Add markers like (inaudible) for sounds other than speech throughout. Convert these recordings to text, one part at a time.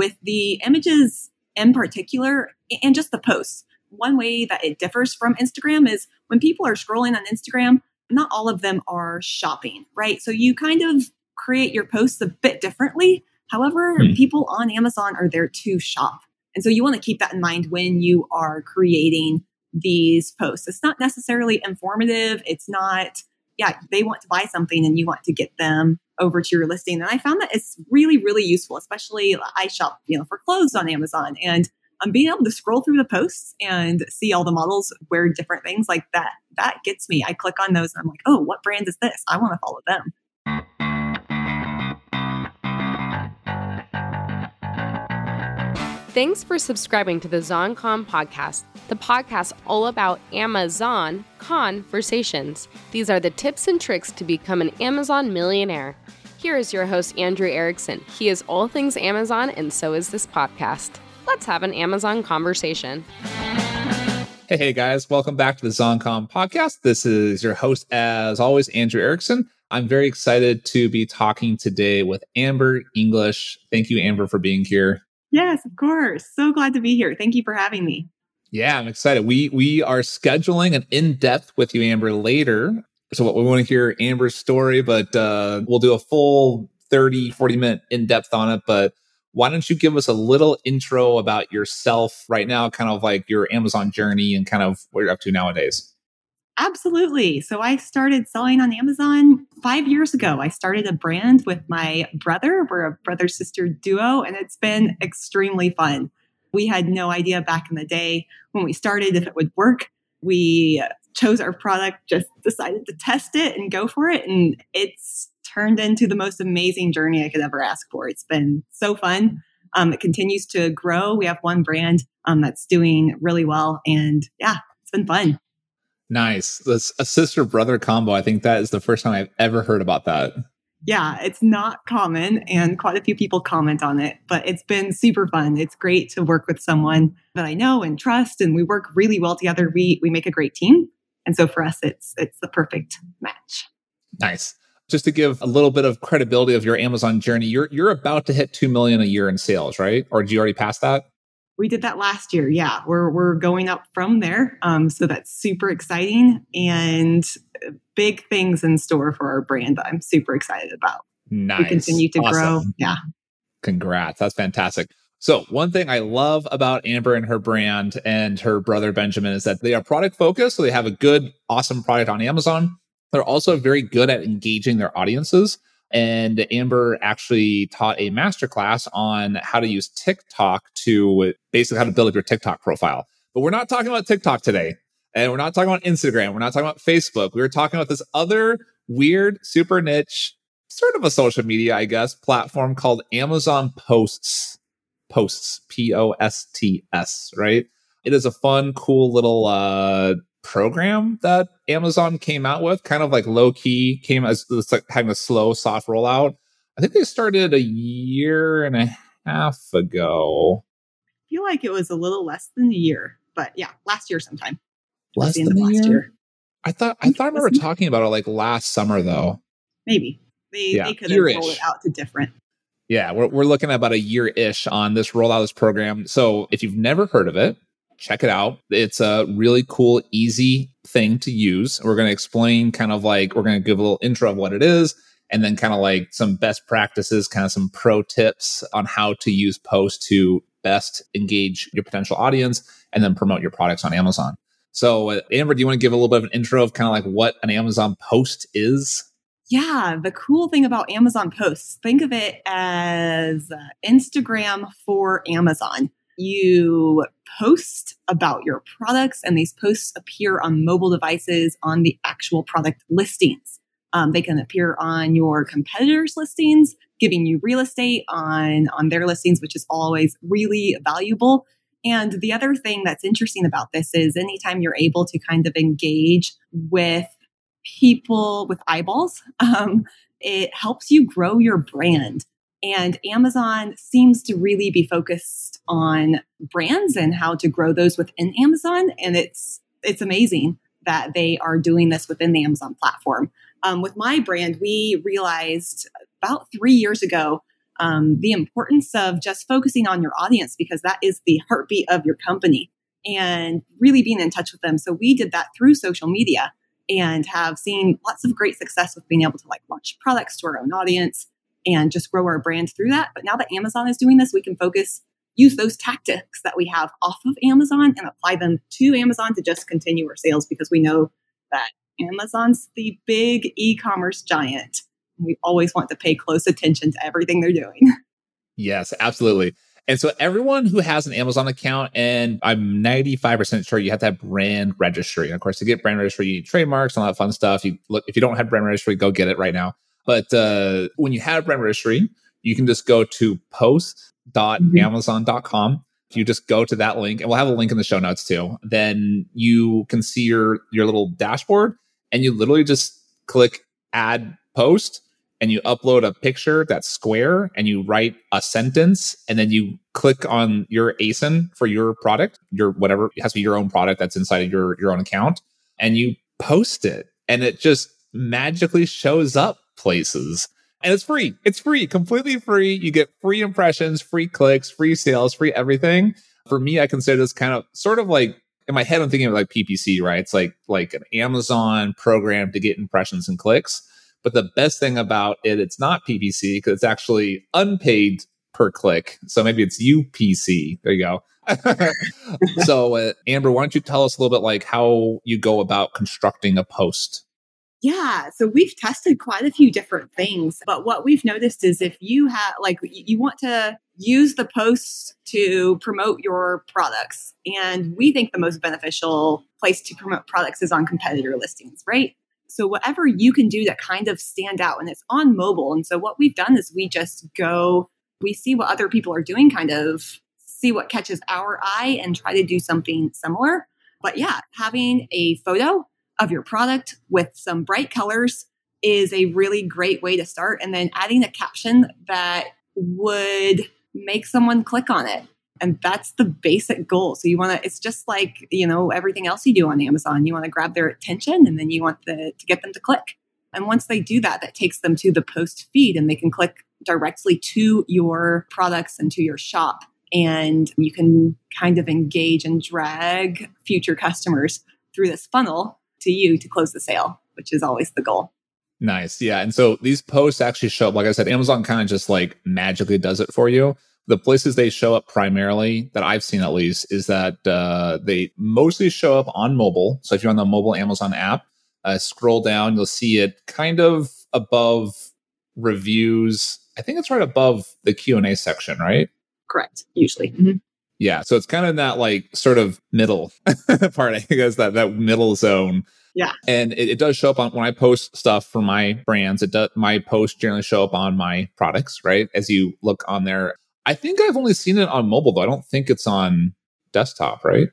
with the images in particular and just the posts. One way that it differs from Instagram is when people are scrolling on Instagram, not all of them are shopping, right? So you kind of create your posts a bit differently. However, hmm. people on Amazon are there to shop. And so you want to keep that in mind when you are creating these posts. It's not necessarily informative. It's not, yeah, they want to buy something and you want to get them over to your listing. And I found that it's really, really useful, especially I shop, you know, for clothes on Amazon and um, being able to scroll through the posts and see all the models wear different things like that. That gets me. I click on those and I'm like, oh, what brand is this? I want to follow them. Thanks for subscribing to the ZonCon podcast, the podcast all about Amazon conversations. These are the tips and tricks to become an Amazon millionaire. Here is your host, Andrew Erickson. He is all things Amazon, and so is this podcast. Let's have an Amazon conversation. Hey, hey, guys. Welcome back to the ZonCon podcast. This is your host, as always, Andrew Erickson. I'm very excited to be talking today with Amber English. Thank you, Amber, for being here. Yes, of course. So glad to be here. Thank you for having me. Yeah, I'm excited. We we are scheduling an in-depth with you, Amber, later. So what we want to hear Amber's story, but uh, we'll do a full 30, 40 minute in-depth on it. But why don't you give us a little intro about yourself right now, kind of like your Amazon journey and kind of what you're up to nowadays? Absolutely. So I started selling on Amazon five years ago. I started a brand with my brother. We're a brother sister duo, and it's been extremely fun. We had no idea back in the day when we started if it would work. We chose our product, just decided to test it and go for it. And it's turned into the most amazing journey I could ever ask for. It's been so fun. Um, it continues to grow. We have one brand um, that's doing really well. And yeah, it's been fun. Nice. That's a sister brother combo. I think that is the first time I've ever heard about that. Yeah, it's not common and quite a few people comment on it, but it's been super fun. It's great to work with someone that I know and trust and we work really well together. We we make a great team. And so for us it's it's the perfect match. Nice. Just to give a little bit of credibility of your Amazon journey, you're you're about to hit 2 million a year in sales, right? Or did you already pass that? We did that last year. Yeah, we're we're going up from there. Um, so that's super exciting and big things in store for our brand. That I'm super excited about. Nice. We continue to awesome. grow. Yeah. Congrats. That's fantastic. So, one thing I love about Amber and her brand and her brother Benjamin is that they are product focused. So, they have a good, awesome product on Amazon. They're also very good at engaging their audiences. And Amber actually taught a masterclass on how to use TikTok to basically how to build up your TikTok profile. But we're not talking about TikTok today. And we're not talking about Instagram. We're not talking about Facebook. We were talking about this other weird, super niche, sort of a social media, I guess, platform called Amazon Posts. Posts, P O S T S, right? It is a fun, cool little uh, program that Amazon came out with, kind of like low key, came as it's like having a slow, soft rollout. I think they started a year and a half ago. I feel like it was a little less than a year, but yeah, last year sometime. Less than a year? year? I thought I, I thought I remember talking about it like last summer though. Maybe they yeah, they could have rolled it out to different. Yeah, we're we're looking at about a year ish on this rollout this program. So if you've never heard of it, check it out. It's a really cool, easy thing to use. We're going to explain kind of like, we're going to give a little intro of what it is and then kind of like some best practices, kind of some pro tips on how to use post to best engage your potential audience and then promote your products on Amazon. So, uh, Amber, do you want to give a little bit of an intro of kind of like what an Amazon post is? Yeah, the cool thing about Amazon posts, think of it as uh, Instagram for Amazon you post about your products, and these posts appear on mobile devices on the actual product listings. Um, they can appear on your competitors' listings, giving you real estate on, on their listings, which is always really valuable. And the other thing that's interesting about this is anytime you're able to kind of engage with people with eyeballs, (laughs) um, it helps you grow your brand. And Amazon seems to really be focused on brands and how to grow those within Amazon. And it's it's amazing that they are doing this within the Amazon platform. Um, with my brand, we realized about three years ago um, the importance of just focusing on your audience because that is the heartbeat of your company and really being in touch with them. So we did that through social media and have seen lots of great success with being able to like launch products to our own audience and just grow our brand through that. But now that Amazon is doing this, we can focus, use those tactics that we have off of Amazon and apply them to Amazon to just continue our sales because we know that Amazon's the big e commerce giant. We always want to pay close attention to everything they're doing. (laughs) Yes, absolutely. And so everyone who has an Amazon account, and I'm 95% sure you have to have brand registry. And of course, to get brand registry, you need trademarks and all that fun stuff. You look if you don't have brand registry, go get it right now. But uh, when you have brand registry, you can just go to post.amazon.com. You just go to that link, and we'll have a link in the show notes too, then you can see your your little dashboard, and you literally just click add post and you upload a picture that's square and you write a sentence and then you click on your ASIN for your product, your whatever it has to be your own product that's inside of your, your own account, and you post it. And it just magically shows up places. And it's free. It's free, completely free. You get free impressions, free clicks, free sales, free everything. For me, I consider this kind of sort of like in my head, I'm thinking of like PPC, right? It's like like an Amazon program to get impressions and clicks but the best thing about it, it's not PPC because it's actually unpaid per click. So maybe it's UPC. There you go. (laughs) so, uh, Amber, why don't you tell us a little bit like how you go about constructing a post? Yeah, so we've tested quite a few different things, but what we've noticed is if you have like you want to use the posts to promote your products, and we think the most beneficial place to promote products is on competitor listings, right? So whatever you can do to kind of stand out and it's on mobile. And so what we've done is we just go, we see what other people are doing, kind of see what catches our eye and try to do something similar. But yeah, having a photo of your product with some bright colors is a really great way to start. And then adding a caption that would make someone click on it. And that's the basic goal. So you want to it's just like you know everything else you do on amazon. You want to grab their attention and then you want the, to get them to click. And once they do that that takes them to the post feed and they can click directly to your products and to your shop. And you can kind of engage and drag future customers through this funnel to you to close the sale which is always the goal Nice. Yeah. And so these posts actually show up, like I said, Amazon kind of just like magically does it for you the places they show up primarily that I've seen at least is that uh, they mostly show up on mobile. So if you're on the mobile Amazon app, uh, scroll down, you'll see it kind of above reviews. I think it's right above the Q and A section, right? Correct. Usually. Mm-hmm. Yeah. So it's kind of in that like sort of middle (laughs) part. I guess that that middle zone. Yeah. And it, it, does show up on when I post stuff for my brands, it does my posts generally show up on my products, right? As you look on there. I think I've only seen it on mobile though. I don't think it's on desktop, right?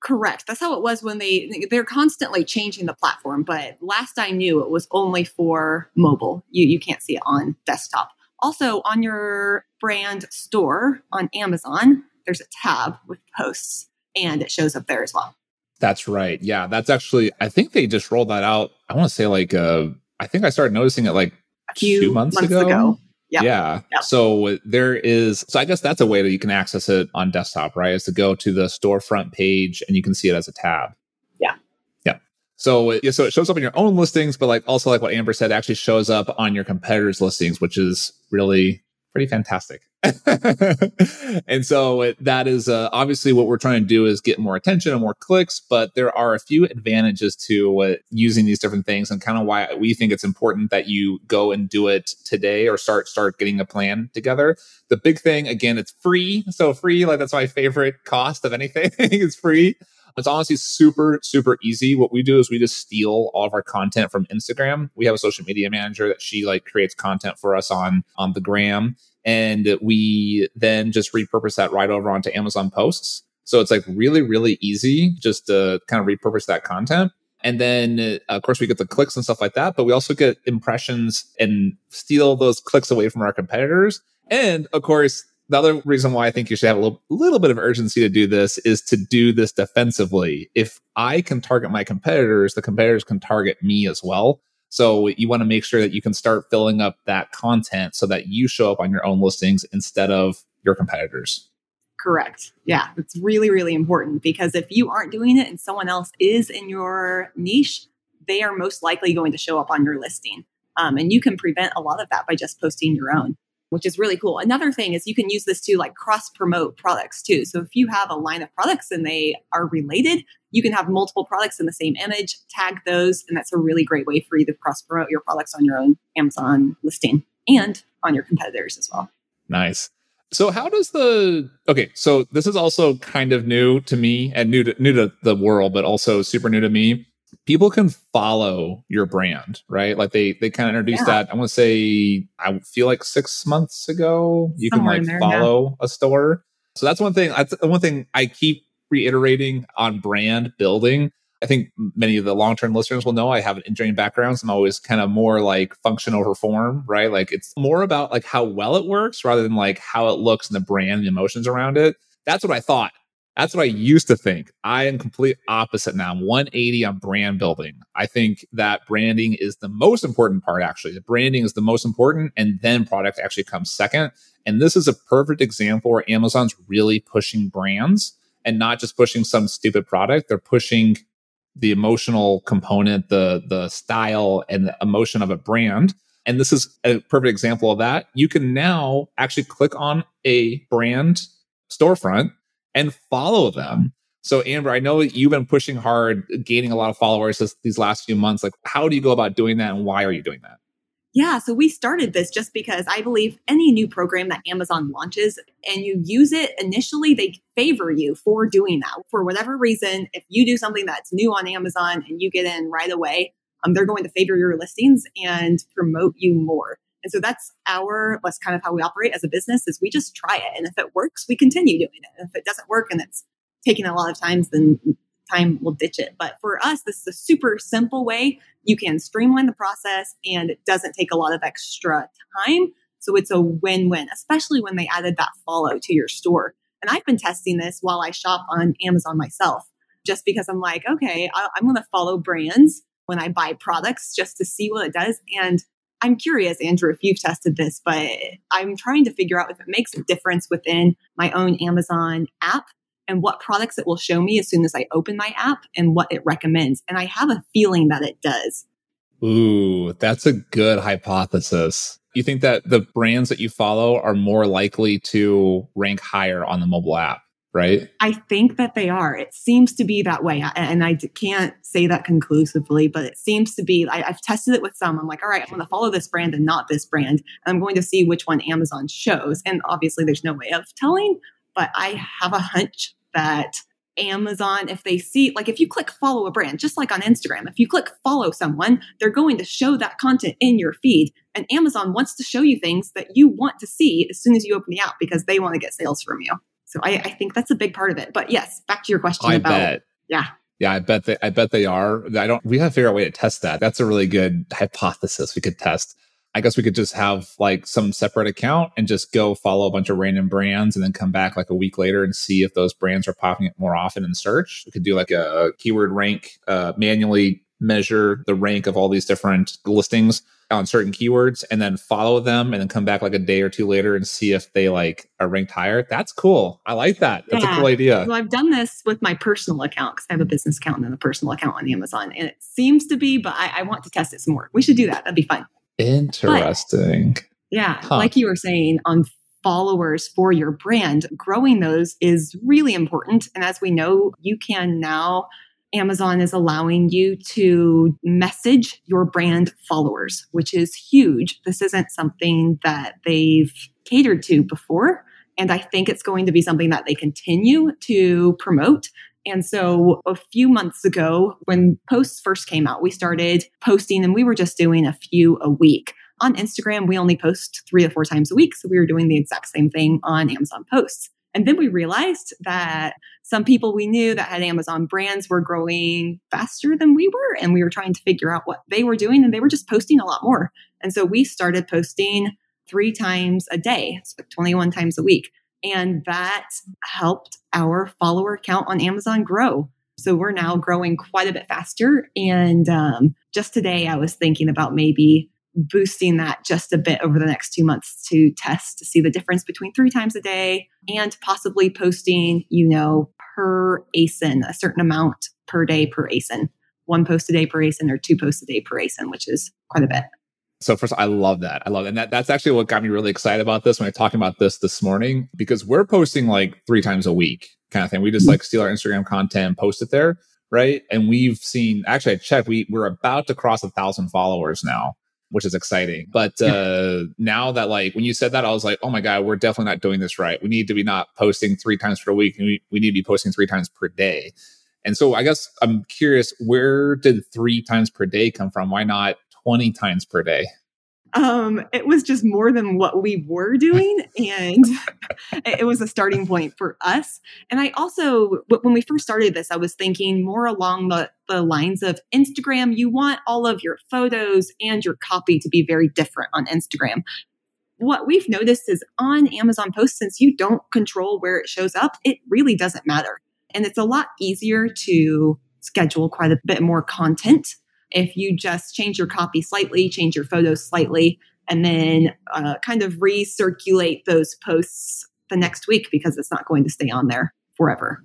Correct. That's how it was when they they're constantly changing the platform, but last I knew it was only for mobile. You you can't see it on desktop. Also on your brand store on Amazon, there's a tab with posts and it shows up there as well. That's right. Yeah, that's actually I think they just rolled that out. I want to say like uh I think I started noticing it like a few two months, months ago. ago. Yep. Yeah. Yep. So there is, so I guess that's a way that you can access it on desktop, right? Is to go to the storefront page and you can see it as a tab. Yeah. Yeah. So, yeah, so it shows up in your own listings, but like also like what Amber said, actually shows up on your competitors' listings, which is really pretty fantastic. (laughs) and so that is uh, obviously what we're trying to do is get more attention and more clicks but there are a few advantages to uh, using these different things and kind of why we think it's important that you go and do it today or start start getting a plan together. The big thing again it's free. So free like that's my favorite cost of anything. (laughs) It's free. It's honestly super, super easy. What we do is we just steal all of our content from Instagram. We have a social media manager that she like creates content for us on on the gram and we then just repurpose that right over onto Amazon posts. So it's like really, really easy just to kind of repurpose that content. And then, uh, of course, we get the clicks and stuff like that, but we also get impressions and steal those clicks away from our competitors. And of course, the other reason why I think you should have a little, little bit of urgency to do this is to do this defensively. If I can target my competitors, the competitors can target me as well. So you want to make sure that you can start filling up that content so that you show up on your own listings instead of your competitors. Correct. Yeah, it's really, really important because if you aren't doing it and someone else is in your niche, they are most likely going to show up on your listing. Um, and you can prevent a lot of that by just posting your own, which is really cool. Another thing is you can use this to like cross promote products too. So if you have a line of products and they are related, you can have multiple products in the same image, tag those, and that's a really great way for you to cross promote your products on your own Amazon listing and on your competitors as well. Nice. So how does the okay? So this is also kind of new to me and new to new to the world, but also super new to me. People can follow your brand, right? Like they they kind of introduced yeah. that. I want to say I feel like six months ago. You Somewhere can like follow a store. So that's one thing. That's the one thing I keep reiterating on brand building I think many of the long term listeners will know I have an engineering background. So I'm always kind of more like function over form, right? Like it's more about like how well it works rather than like how it looks and the brand and the emotions around it. That's what I thought. That's what I used to think. I am complete opposite now. I'm 180 on brand building. I think that branding is the most important part, actually. The branding is the most important, and then product actually comes second. And this is a perfect example where Amazon's really pushing brands and not just pushing some stupid product. They're pushing the emotional component, the the style and the emotion of a brand. And this is a perfect example of that. You can now actually click on a brand storefront and follow them. So Amber, I know you've been pushing hard, gaining a lot of followers this, these last few months. Like, how do you go about doing that, and why are you doing that? Yeah, so we started this just because I believe any new program that Amazon launches and you use it initially, they favor you for doing that. For whatever reason, if you do something that's new on Amazon and you get in right away, um, they're going to favor your listings and promote you more. And so that's our that's kind of how we operate as a business is we just try it. And if it works, we continue doing it. And if it doesn't work and it's taking a lot of times, then time we'll ditch it. But for us, this is a super simple way you can streamline the process and it doesn't take a lot of extra time. So it's a win win, especially when they added that follow to your store. And I've been testing this while I shop on Amazon myself, just because I'm like, okay, I'm going to follow brands when I buy products just to see what it does. And I'm curious, Andrew, if you've tested this, but I'm trying to figure out if it makes a difference within my own Amazon app and what products it will show me as soon as I open my app and what it recommends. And I have a feeling that it does. Ooh, that's a good hypothesis. You think that the brands that you follow are more likely to rank higher on the mobile app, right? I think that they are. It seems to be that way. And I can't say that conclusively, but it seems to be. I, have tested it with some. I'm like, all right, I'm going to follow this brand and not this brand. And I'm going to see which one Amazon shows. And obviously, there's no way of telling, but I have a hunch that Amazon, if they see, like if you click follow a brand, just like on Instagram, if you click follow someone, they're going to show that content in your feed. And Amazon wants to show you things that you want to see as soon as you open the app because they want to get sales from you. So I, I think that's a big part of it. But yes, back to your question I about bet. yeah. Yeah, I bet they I bet they are. I don't we have to figure out a way to test that. That's a really good hypothesis we could test. I guess we could just have like some separate account and just go follow a bunch of random brands and then come back like a week later and see if those brands are popping up more often in search. We could do like a keyword rank, uh, manually measure the rank of all these different listings on certain keywords and then follow them and then come back like a day or two later and see if they like are ranked higher. That's cool. I like that. That's yeah. a cool idea. Well, I've done this with my personal account because I have a business account and a personal account on Amazon. And it seems to be, but I, I want to test it some more. We should do that. That'd be fun. Interesting. But, yeah. Huh. Like you were saying on followers for your brand, growing those is really important. And as we know, you can now, Amazon is allowing you to message your brand followers, which is huge. This isn't something that they've catered to before. And I think it's going to be something that they continue to promote and so a few months ago, when posts first came out, we started posting and we were just doing a few a week. On Instagram, we only post three or four times a week. So we were doing the exact same thing on Amazon posts. And then we realized that some people we knew that had Amazon brands were growing faster than we were. And we were trying to figure out what they were doing. And they were just posting a lot more. And so we started posting three times a day, so 21 times a week. And that helped our follower count on Amazon grow. So we're now growing quite a bit faster. And um, just today, I was thinking about maybe boosting that just a bit over the next two months to test to see the difference between three times a day and possibly posting, you know, per ASIN, a certain amount per day per ASIN, one post a day per ASIN or two posts a day per ASIN, which is quite a bit. So first, I love that. I love that. And that, that's actually what got me really excited about this when I talking about this this morning, because we're posting like three times a week kind of thing. We just mm-hmm. like steal our Instagram content and post it there. Right. And we've seen, actually I checked, we, we're about to cross a thousand followers now, which is exciting. But uh, now that like, when you said that, I was like, oh my God, we're definitely not doing this right. We need to be not posting three times per week. And we, we need to be posting three times per day. And so I guess I'm curious, where did three times per day come from? Why not 20 times per day? Um, it was just more than what we were doing. (laughs) And it was a starting point for us. And I also, when we first started this, I was thinking more along the, the lines of Instagram. You want all of your photos and your copy to be very different on Instagram. What we've noticed is on Amazon Post, since you don't control where it shows up, it really doesn't matter. And it's a lot easier to schedule quite a bit more content if you just change your copy slightly, change your photos slightly, and then uh, kind of recirculate those posts the next week because it's not going to stay on there forever.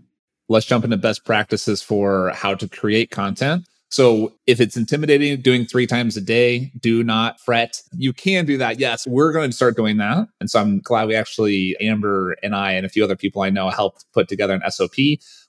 Let's jump into best practices for how to create content. So if it's intimidating doing three times a day, do not fret. You can do that. Yes, we're going to start doing that. And so I'm glad we actually, Amber and I and a few other people I know helped put together an SOP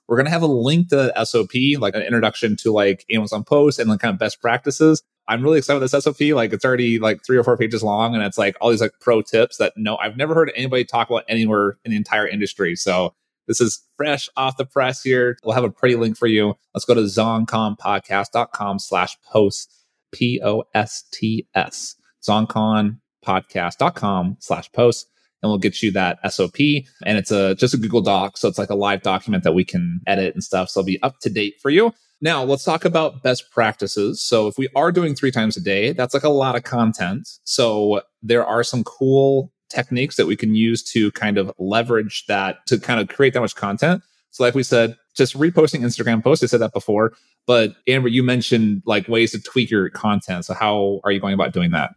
we're going to have a link to SOP, like an introduction to like Amazon posts and like kind of best practices. I'm really excited with this SOP. Like it's already like three or four pages long and it's like all these like pro tips that no, I've never heard anybody talk about anywhere in the entire industry. So this is fresh off the press here. We'll have a pretty link for you. Let's go to zonconpodcast.com slash post, P O S T S, zonconpodcast.com slash post and we'll get you that SOP. And it's a just a Google Doc. So it's like a live document that we can edit and stuff. So it'll be up to date for you. Now let's talk about best practices. So if we are doing three times a day, that's like a lot of content. So there are some cool techniques that we can use to kind of leverage that to kind of create that much content. So like we said, just reposting Instagram posts. I said that before, but Amber, you mentioned like ways to tweak your content. So how are you going about doing that?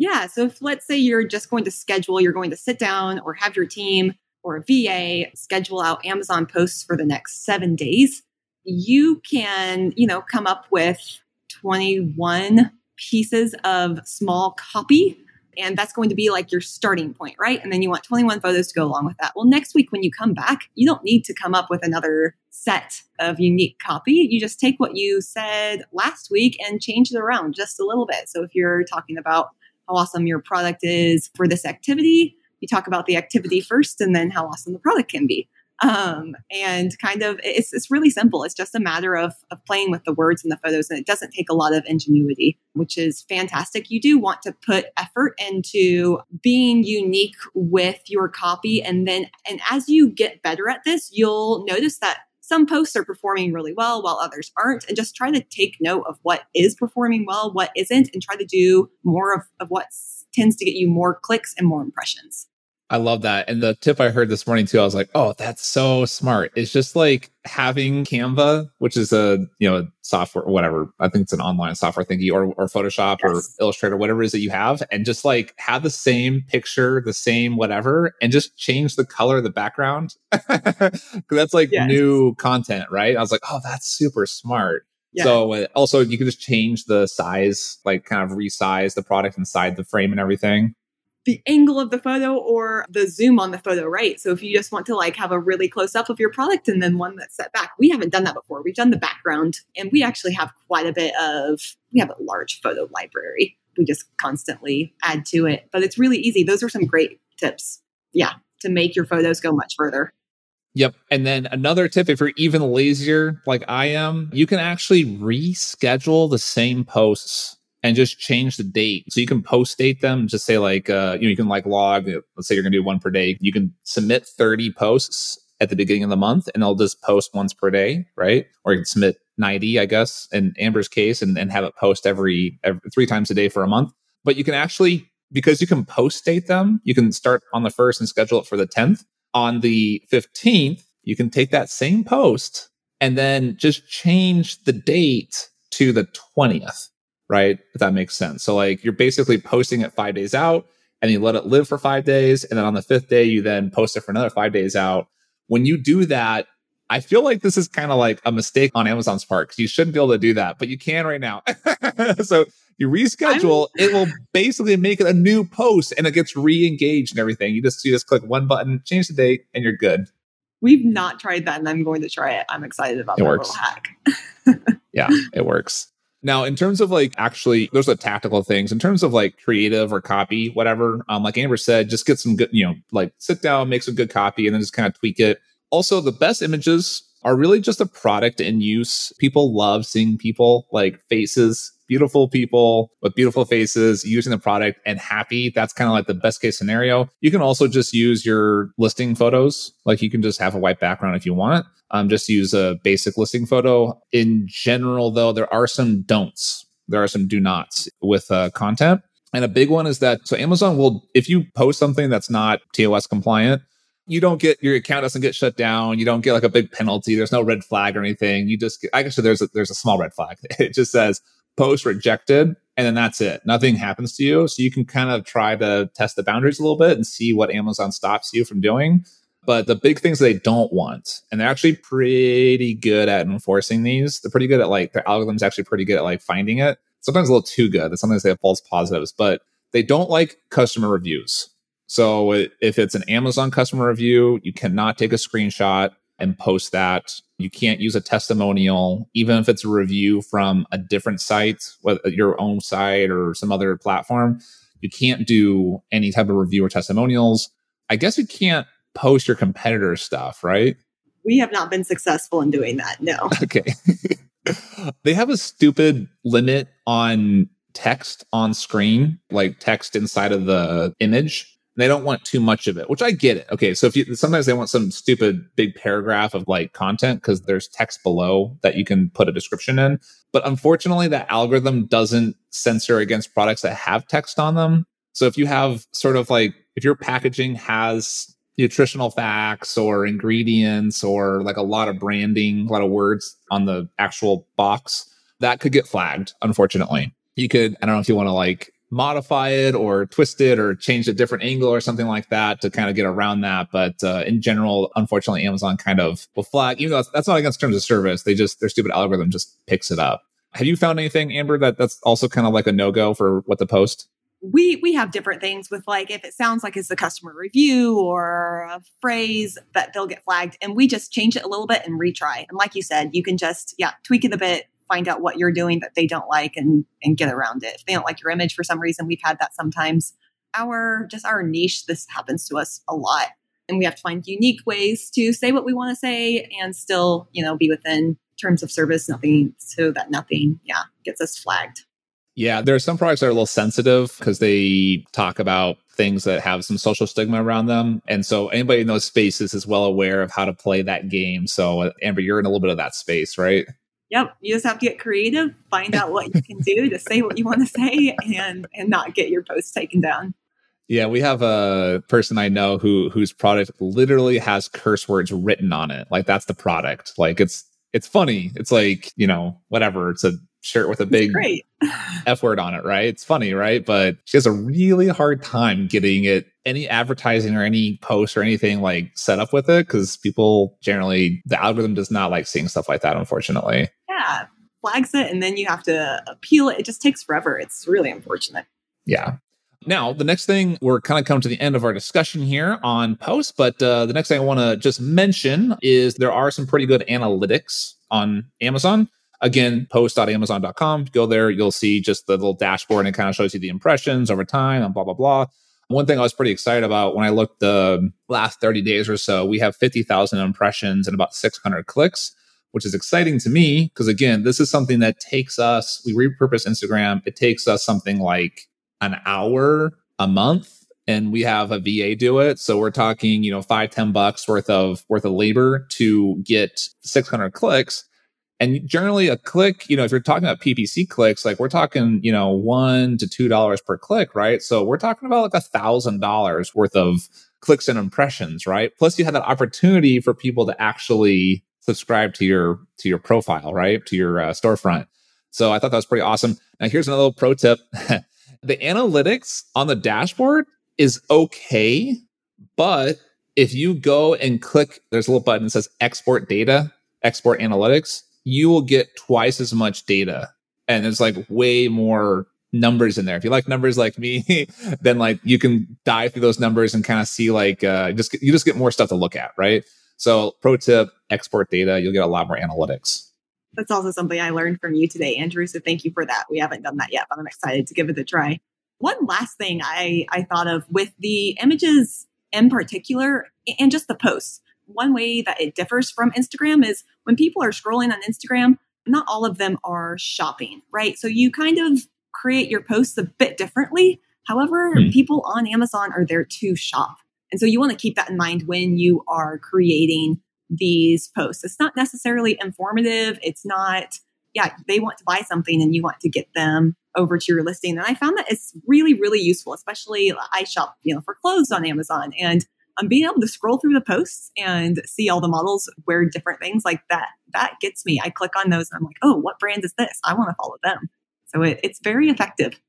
Yeah. So if let's say you're just going to schedule, you're going to sit down or have your team or a VA schedule out Amazon posts for the next seven days, you can, you know, come up with 21 pieces of small copy. And that's going to be like your starting point, right? And then you want 21 photos to go along with that. Well, next week when you come back, you don't need to come up with another set of unique copy. You just take what you said last week and change it around just a little bit. So if you're talking about how awesome your product is for this activity. You talk about the activity first and then how awesome the product can be. Um, and kind of it's, it's really simple. It's just a matter of, of playing with the words and the photos, and it doesn't take a lot of ingenuity, which is fantastic. You do want to put effort into being unique with your copy, and then and as you get better at this, you'll notice that some posts are performing really well while others aren't and just try to take note of what is performing well what isn't and try to do more of, of what tends to get you more clicks and more impressions I love that. And the tip I heard this morning too, I was like, oh, that's so smart. It's just like having Canva, which is a, you know, software whatever. I think it's an online software thingy or, or Photoshop yes. or Illustrator, whatever it is that you have. And just like have the same picture, the same whatever, and just change the color of the background. (laughs) that's like yes. new content, right? I was like, oh, that's super smart. Yeah. So uh, also you can just change the size, like kind of resize the product inside the frame and everything the angle of the photo or the zoom on the photo, right? So if you just want to like have a really close up of your product and then one that's set back, we haven't done that before. We've done the background and we actually have quite a bit of, we have a large photo library. We just constantly add to it, but it's really easy. Those are some great tips. Yeah. To make your photos go much further. Yep. And then another tip if you're even lazier like I am, you can actually reschedule the same posts and just change the date. So you can post date them, just say like, uh, you know, you can like log, let's say you're going to do one per day. You can submit 30 posts at the beginning of the month and they'll just post once per day, right? Or you can submit 90, I guess, in Amber's case and, and have it post every, every three times a day for a month. But you can actually, because you can post date them, you can start on the first and schedule it for the 10th. On the 15th, you can take that same post and then just change the date to the 20th, right? If that makes sense. So like you're basically posting it five days out and you let it live for five days. And then on the fifth day, you then post it for another five days out. When you do that, I feel like this is kind of like a mistake on Amazon's part because you shouldn't be able to do that, but you can right now. (laughs) so you reschedule, I'm... it will basically make it a new post and it gets re-engaged and everything. You just you just click one button, change the date, and you're good. We've not tried that, and I'm going to try it. I'm excited about it that works. little hack. (laughs) yeah, it works. Now, in terms of like actually, those are tactical things. In terms of like creative or copy, whatever, um, like Amber said, just get some good, you know, like sit down, make some good copy, and then just kind of tweak it. Also, the best images are really just a product in use. People love seeing people like faces beautiful people with beautiful faces using the product and happy. That's kind of like the best case scenario. You can also just use your listing photos. Like you can just have a white background if you want. Um, just use a basic listing photo. In general, though, there are some don'ts. There are some do nots with uh, content. And a big one is that so Amazon will, if you post something that's not TOS compliant, you don't get your account doesn't get shut down. You don't get like a big penalty. There's no red flag or anything. You just get, actually there's a, there's a small red flag. (laughs) It just says post rejected and then that's it. Nothing happens to you. So you can kind of try to test the boundaries a little bit and see what amazon stops you from doing. But the big things they don't want and they're actually pretty good at enforcing these. They're pretty good at like their algorithm's actually pretty good at like finding it. Sometimes a little too good. Sometimes they have false positives. But they don't like customer reviews. So if it's an amazon customer review you cannot take a screenshot and post that. You can't use a testimonial, even if it's a review from a different site, whether your own site or some other platform. You can't do any type of review or testimonials. I guess you can't post your competitor stuff, right? We have not been successful in doing that. No. (laughs) Okay. (laughs) they have a stupid limit on text on screen, like text inside of the image they don't want too much of it, which I get it. Okay, so if you sometimes they want some stupid big paragraph of like content because there's text below that you can put a description in. But unfortunately, that algorithm doesn't censor against products that have text on them. So if you have sort of like if your packaging has nutritional facts or ingredients or like a lot of branding, a lot of words on the actual box, that could get flagged, unfortunately. You could, I don't know if you want to like modify it or twist it or change a different angle or something like that to kind of get around that. But uh, in general, unfortunately, Amazon kind of will flag, even though that's, not against terms of service. They just, their stupid algorithm just picks it up. Have you found anything, Amber, that that's also kind of like a no go for what to post? we we have different things with like if it sounds like it's a customer review or a phrase that they'll get flagged and we just change it a little bit and retry and like you said you can just yeah tweak it a bit find out what you're doing that they don't like and and get around it. If they don't like your image for some reason, we've had that sometimes. Our just our niche, this happens to us a lot. And we have to find unique ways to say what we want to say and still, you know, be within terms of service, nothing so that nothing, yeah, gets us flagged. Yeah, there are some products that are a little sensitive because they talk about things that have some social stigma around them. And so anybody in those spaces is well aware of how to play that game. So uh, Amber, you're in a little bit of that space, right? Yep, you just have to get creative, find out what you can do to say what you want to say, and and not get your post taken down. Yeah, we have a person I know who whose product literally has curse words written on it. Like that's the product. Like it's it's funny. It's like you know whatever. It's a shirt with a big (laughs) F word on it, right? It's funny, right? But she has a really hard time getting it any advertising or any post or anything like set up with it because people generally the algorithm does not like seeing stuff like that, unfortunately. Yeah. Flags it and then you have to appeal it. It just takes forever. It's really unfortunate. Yeah. Now, the next thing, we're kind of coming to the end of our discussion here on posts, but uh, the next thing I want to just mention is there are some pretty good analytics on Amazon. Again, post.amazon.com. Go there, you'll see just the little dashboard and it kind of shows you the impressions over time and blah, blah, blah. One thing I was pretty excited about when I looked the last 30 days or so, we have 50,000 impressions and about 600 clicks, which is exciting to me because, again, this is something that takes us, we repurpose Instagram, it takes us something like an hour a month and we have a VA do it. So we're talking, you know, five, 10 bucks worth of worth of labor to get 600 clicks. And generally a click, you know, if you're talking about PPC clicks, like we're talking, you know, one to two dollars per click, right? So we're talking about like a thousand dollars worth of clicks and impressions, right? Plus you have that opportunity for people to actually subscribe to your to your profile, right? To your uh, storefront. So I thought that was pretty awesome. Now here's another little pro tip. (laughs) the analytics on the dashboard is okay, but if you go and click, there's a little button that says export data, export analytics, you will get twice as much data. And there's like way more numbers in there. If you like numbers like me, (laughs) then like you can dive through those numbers and kind of see like uh just you just get more stuff to look at, right? So pro tip, export data, you'll get a lot more analytics. That's also something I learned from you today, Andrew. So thank you for that. We haven't done that yet, but I'm excited to give it a try. One last thing I, I thought of with the images in particular and just the posts. One way that it differs from Instagram is when people are scrolling on Instagram, not all of them are shopping, right? So you kind of create your posts a bit differently. However, hmm. people on Amazon are there to shop. And so you want to keep that in mind when you are creating these posts. It's not necessarily informative. It's not, yeah, they want to buy something and you want to get them over to your listing. And I found that it's really, really useful, especially I shop, you know, for clothes on Amazon and um, being able to scroll through the posts and see all the models wear different things like that. That gets me. I click on those and I'm like, oh, what brand is this? I want to follow them. So it, it's very effective.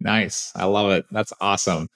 Nice. I love it. That's awesome.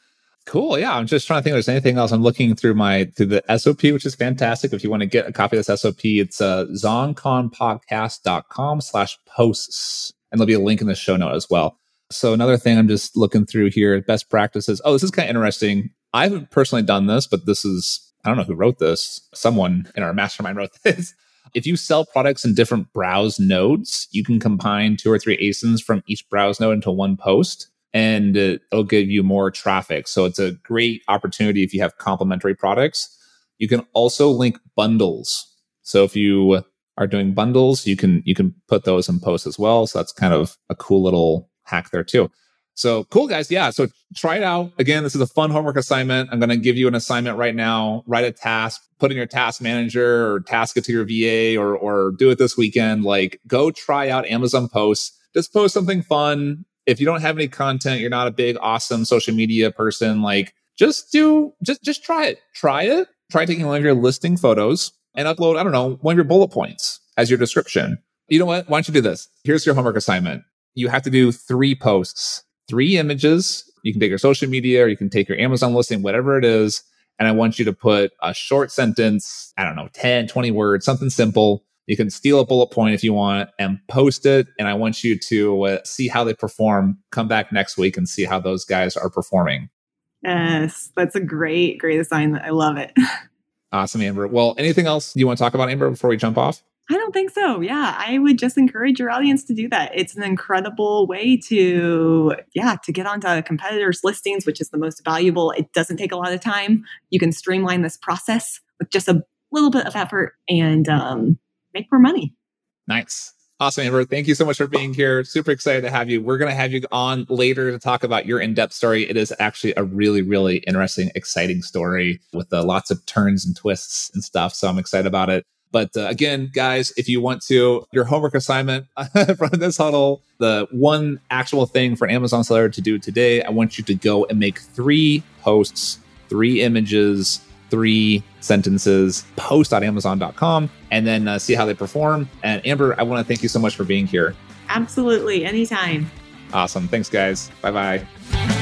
Cool. Yeah. I'm just trying to think if there's anything else. I'm looking through my through the SOP, which is fantastic. If you want to get a copy of this SOP, it's uh zonconpodcast.com slash posts. And there'll be a link in the show note as well. So another thing I'm just looking through here, best practices. Oh, this is kind of interesting. I haven't personally done this, but this is I don't know who wrote this. Someone in our mastermind wrote (laughs) this. If you sell products in different browse nodes, you can combine two or three ASINs from each browse node into one post and it'll give you more traffic. So it's a great opportunity if you have complementary products. You can also link bundles. So if you are doing bundles, you can you can put those in posts as well. So that's kind of a cool little hack there too. So cool guys, yeah. So try it out. Again, this is a fun homework assignment. I'm going to give you an assignment right now. Write a task, put in your task manager or task it to your VA or or do it this weekend. Like go try out Amazon posts. Just post something fun if you don't have any content, you're not a big, awesome social media person, like just do, just, just try it. Try it. Try taking one of your listing photos and upload, I don't know, one of your bullet points as your description. You know what? Why don't you do this? Here's your homework assignment. You have to do three posts, three images. You can take your social media or you can take your Amazon listing, whatever it is. And I want you to put a short sentence, I don't know, 10, 20 words, something simple you can steal a bullet point if you want and post it. And I want you to uh, see how they perform. Come back next week and see how those guys are performing. Yes, that's a great, great assignment. I love it. Awesome, Amber. Well, anything else you want to talk about, Amber, before we jump off? I don't think so. Yeah, I would just encourage your audience to do that. It's an incredible way to, yeah, to get onto competitors' listings, which is the most valuable. It doesn't take a lot of time. You can streamline this process with just a little bit of effort, and um, make more money. Nice. Awesome, Amber. Thank you so much for being here. Super excited to have you. We're going to have you on later to talk about your in depth story. It is actually a really, really interesting, exciting story with uh, lots of turns and twists and stuff. So I'm excited about it. But uh, again, guys, if you want to, your homework assignment (laughs) from this huddle, the one actual thing for Amazon seller to do today, I want you to go and make three posts, three images three sentences, post on Amazon.com, and then uh, see how they perform. And Amber, I want to thank you so much for being here. Absolutely. Anytime. Awesome. Thanks, guys. Bye bye.